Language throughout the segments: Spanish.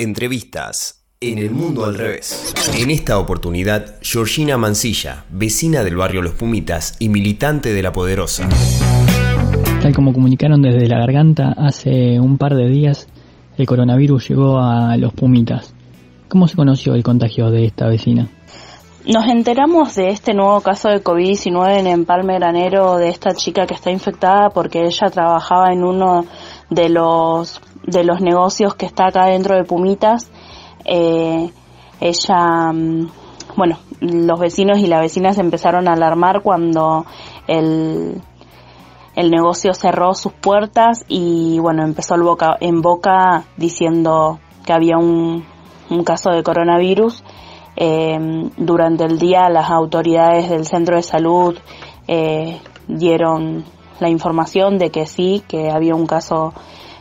Entrevistas en el mundo al revés. En esta oportunidad, Georgina Mancilla, vecina del barrio Los Pumitas y militante de La Poderosa. Tal como comunicaron desde la garganta, hace un par de días el coronavirus llegó a Los Pumitas. ¿Cómo se conoció el contagio de esta vecina? Nos enteramos de este nuevo caso de COVID-19 en Empalme Granero de esta chica que está infectada porque ella trabajaba en uno de los de los negocios que está acá dentro de Pumitas. Eh, ella, mm, bueno, los vecinos y las vecinas empezaron a alarmar cuando el, el negocio cerró sus puertas y bueno, empezó el boca en boca diciendo que había un, un caso de coronavirus. Eh, durante el día las autoridades del centro de salud eh, dieron la información de que sí, que había un caso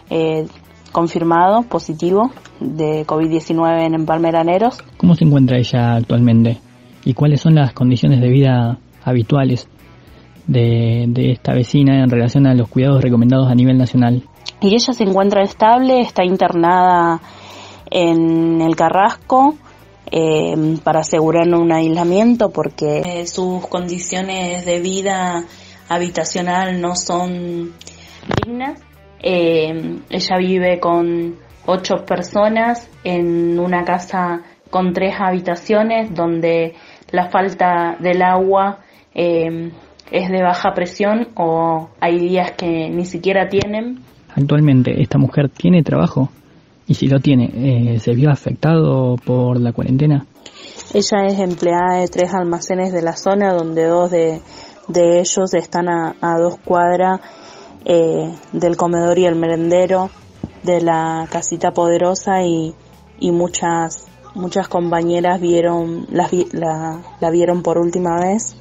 eh, confirmado positivo de COVID-19 en Palmeraneros. ¿Cómo se encuentra ella actualmente? ¿Y cuáles son las condiciones de vida habituales de, de esta vecina en relación a los cuidados recomendados a nivel nacional? Y ella se encuentra estable, está internada en el Carrasco eh, para asegurar un aislamiento porque sus condiciones de vida habitacional no son dignas eh, ella vive con ocho personas en una casa con tres habitaciones donde la falta del agua eh, es de baja presión o hay días que ni siquiera tienen. Actualmente, ¿esta mujer tiene trabajo? Y si lo tiene, eh, ¿se vio afectado por la cuarentena? Ella es empleada de tres almacenes de la zona donde dos de, de ellos están a, a dos cuadras eh, del comedor y el merendero, de la casita poderosa y, y muchas muchas compañeras vieron la, la, vieron por última vez.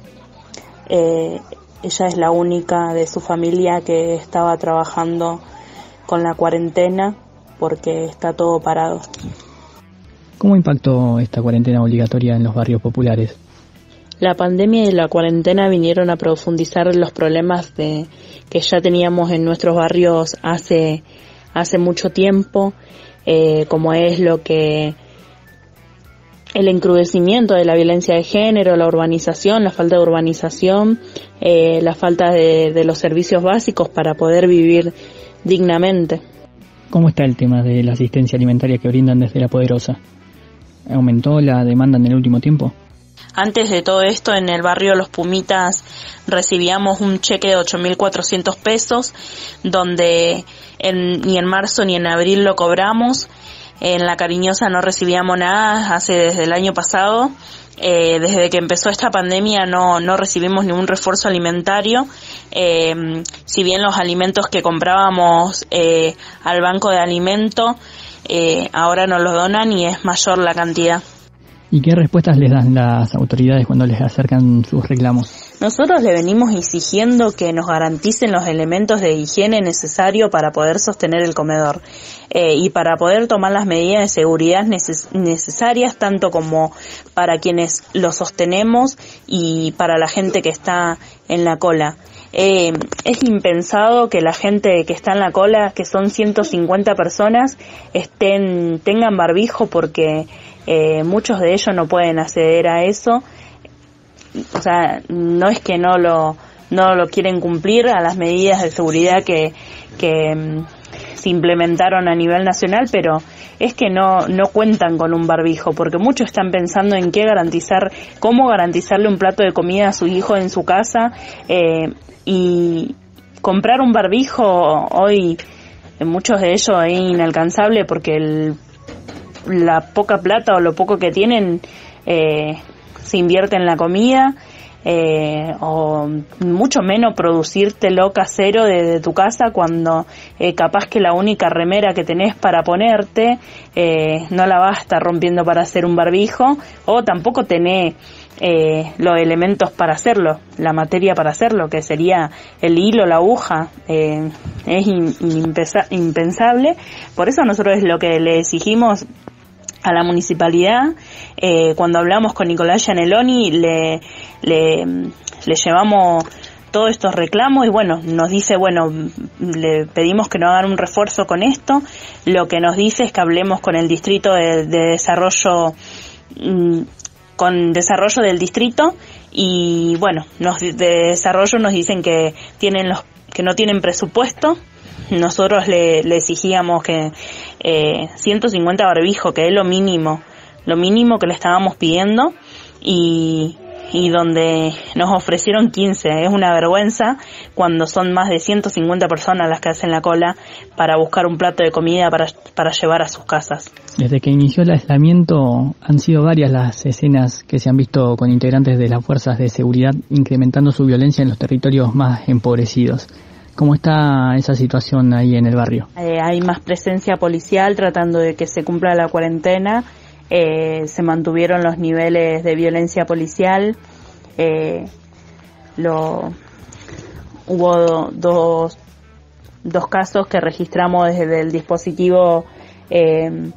Eh, ella es la única de su familia que estaba trabajando con la cuarentena porque está todo parado. ¿Cómo impactó esta cuarentena obligatoria en los barrios populares? La pandemia y la cuarentena vinieron a profundizar los problemas de, que ya teníamos en nuestros barrios hace, hace mucho tiempo, eh, como es lo que el encrudecimiento de la violencia de género, la urbanización, la falta de urbanización, eh, la falta de, de los servicios básicos para poder vivir dignamente. ¿Cómo está el tema de la asistencia alimentaria que brindan desde La Poderosa? ¿Aumentó la demanda en el último tiempo? Antes de todo esto, en el barrio Los Pumitas recibíamos un cheque de 8.400 pesos, donde ni en marzo ni en abril lo cobramos. En La Cariñosa no recibíamos nada hace desde el año pasado. Eh, desde que empezó esta pandemia no, no recibimos ningún refuerzo alimentario. Eh, si bien los alimentos que comprábamos eh, al banco de alimento ahora no los donan y es mayor la cantidad. ¿Y qué respuestas les dan las autoridades cuando les acercan sus reclamos? Nosotros le venimos exigiendo que nos garanticen los elementos de higiene necesarios para poder sostener el comedor eh, y para poder tomar las medidas de seguridad necesarias tanto como para quienes lo sostenemos y para la gente que está en la cola. Eh, es impensado que la gente que está en la cola, que son 150 personas, estén tengan barbijo porque eh, muchos de ellos no pueden acceder a eso. O sea, no es que no lo, no lo quieren cumplir a las medidas de seguridad que, que mm, se implementaron a nivel nacional, pero es que no, no cuentan con un barbijo, porque muchos están pensando en qué garantizar, cómo garantizarle un plato de comida a su hijo en su casa, eh, y comprar un barbijo hoy, muchos de ellos es inalcanzable porque el la poca plata o lo poco que tienen eh, se invierte en la comida eh, o mucho menos producírtelo casero desde tu casa cuando eh, capaz que la única remera que tenés para ponerte no la vas a estar rompiendo para hacer un barbijo o tampoco tenés los elementos para hacerlo, la materia para hacerlo, que sería el hilo, la aguja, es impensable. Por eso nosotros es lo que le exigimos a la municipalidad. Eh, cuando hablamos con Nicolás Gianelloni le, le, le llevamos todos estos reclamos y bueno, nos dice, bueno, le pedimos que no hagan un refuerzo con esto, lo que nos dice es que hablemos con el distrito de, desarrollo, mm, con desarrollo del distrito y bueno, nos, de desarrollo nos dicen que tienen los que no tienen presupuesto. Nosotros le, exigíamos que eh, 150 barbijos, que es lo mínimo, lo mínimo que le estábamos pidiendo y, donde nos ofrecieron 15. Es una vergüenza cuando son más de 150 personas las que hacen la cola para buscar un plato de comida para llevar a sus casas. Desde que inició el aislamiento han sido varias las escenas que se han visto con integrantes de las fuerzas de seguridad incrementando su violencia en los territorios más empobrecidos. ¿Cómo está esa situación ahí en el barrio? Eh, hay más presencia policial tratando de que se cumpla la cuarentena eh, se mantuvieron los niveles de violencia policial, eh, lo, hubo dos, dos casos que registramos desde el dispositivo eh,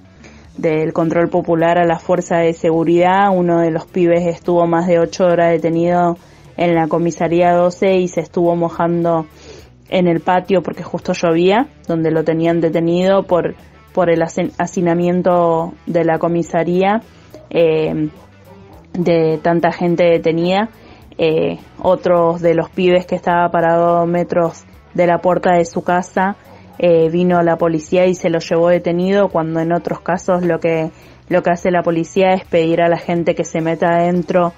del control popular a la fuerza de seguridad. Uno de los pibes estuvo más de ocho horas detenido en la comisaría 12 y se estuvo mojando en el patio porque justo llovía, donde lo tenían detenido por por el hacinamiento de la comisaría eh, de tanta gente detenida. Eh, otros de los pibes que estaba parado metros de la puerta de su casa eh, vino la policía y se lo llevó detenido cuando en otros casos lo que lo que hace la policía es pedir a la gente que se meta adentro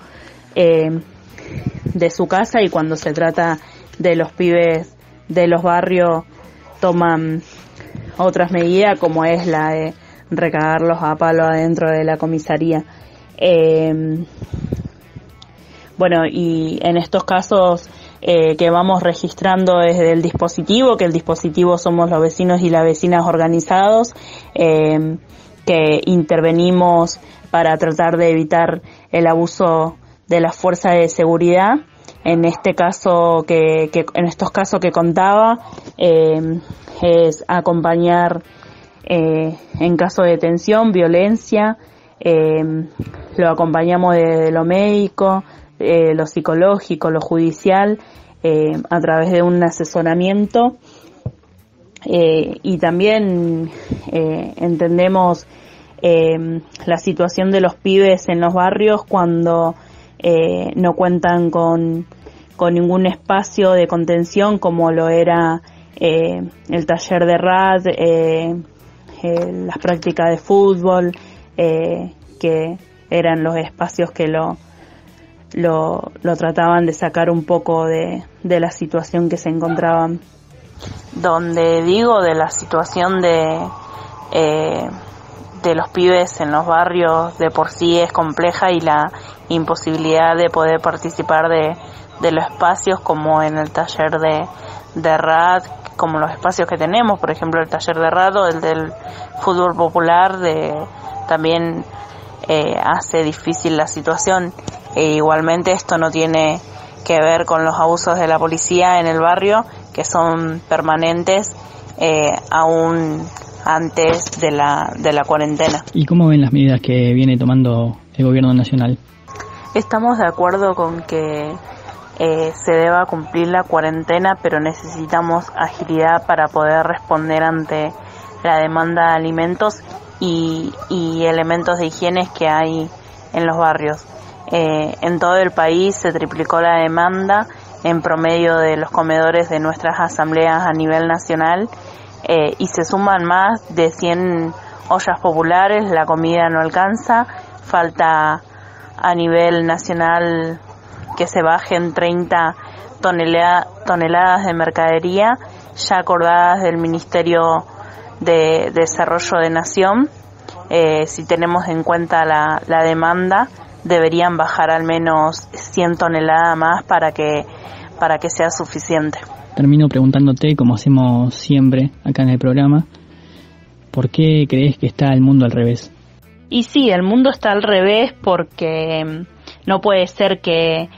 de su casa y cuando se trata de los pibes de los barrios toman otras medidas como es la de recagarlos a palo adentro de la comisaría. Em, bueno, y en estos casos eh, que vamos registrando desde el dispositivo, que el dispositivo somos los vecinos y las vecinas organizados, em, que intervenimos para tratar de evitar el abuso de las fuerzas de seguridad. En este caso que, que en estos casos que contaba, eh, es acompañar eh, en caso de detención, violencia, eh, lo acompañamos de, lo médico, eh, lo psicológico, lo judicial, a través de un asesoramiento y también entendemos la situación de los pibes en los barrios cuando no cuentan con, con ningún espacio de contención como lo era eh, el taller de RAD, eh, eh, las prácticas de fútbol, que eran los espacios que lo, lo, trataban de sacar un poco de, de la situación que se encontraban. Donde digo de la situación de, de los pibes en los barrios de por sí es compleja y la imposibilidad de poder participar de, de los espacios como en el taller de, de RAD como los espacios que tenemos, por ejemplo el taller de rato, el del fútbol popular, de, también eh, hace difícil la situación. E igualmente esto no tiene que ver con los abusos de la policía en el barrio, que son permanentes eh, aún antes de la, de la cuarentena. ¿Y cómo ven las medidas que viene tomando el gobierno nacional? Estamos de acuerdo con que eh, se deba cumplir la cuarentena, pero necesitamos agilidad para poder responder ante la demanda de alimentos y, elementos de higiene que hay en los barrios. Eh, en todo el país se triplicó la demanda en promedio de los comedores de nuestras asambleas a nivel nacional eh, y se suman más de 100 ollas populares, la comida no alcanza, falta a nivel nacional que se bajen 30 toneladas de mercadería ya acordadas del Ministerio de Desarrollo de Nación. Eh, si tenemos en cuenta la, demanda, deberían bajar al menos 100 toneladas más para que, para que sea suficiente. Termino preguntándote, como hacemos siempre acá en el programa, ¿por qué crees que está el mundo al revés? Y sí, el mundo está al revés porque no puede ser que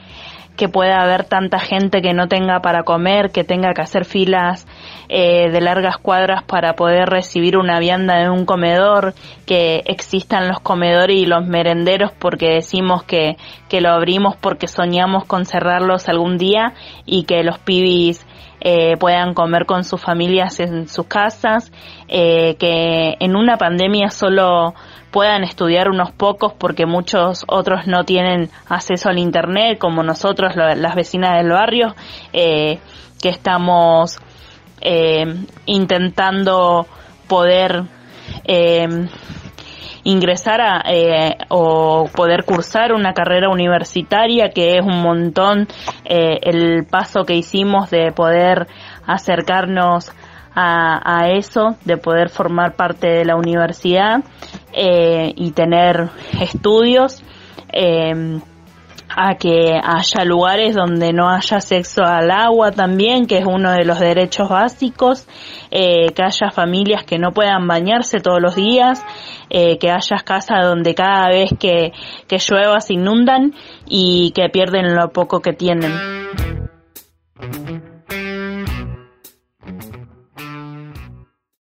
que pueda haber tanta gente que no tenga para comer, que tenga que hacer filas eh, de largas cuadras para poder recibir una vianda en un comedor, que existan los comedores y los merenderos porque decimos que, que lo abrimos porque soñamos con cerrarlos algún día y que los pibis eh, puedan comer con sus familias en sus casas, eh, que en una pandemia solo puedan estudiar unos pocos porque muchos otros no tienen acceso al internet como nosotros las vecinas del barrio eh, que estamos eh, intentando poder eh, ingresar a, o poder cursar una carrera universitaria que es un montón el paso que hicimos de poder acercarnos a, eso, de poder formar parte de la universidad eh, y tener estudios. Eh, a que haya lugares donde no haya sexo al agua también, que es uno de los derechos básicos, eh, que haya familias que no puedan bañarse todos los días, que haya casas donde cada vez que, que llueva se inundan y que pierden lo poco que tienen.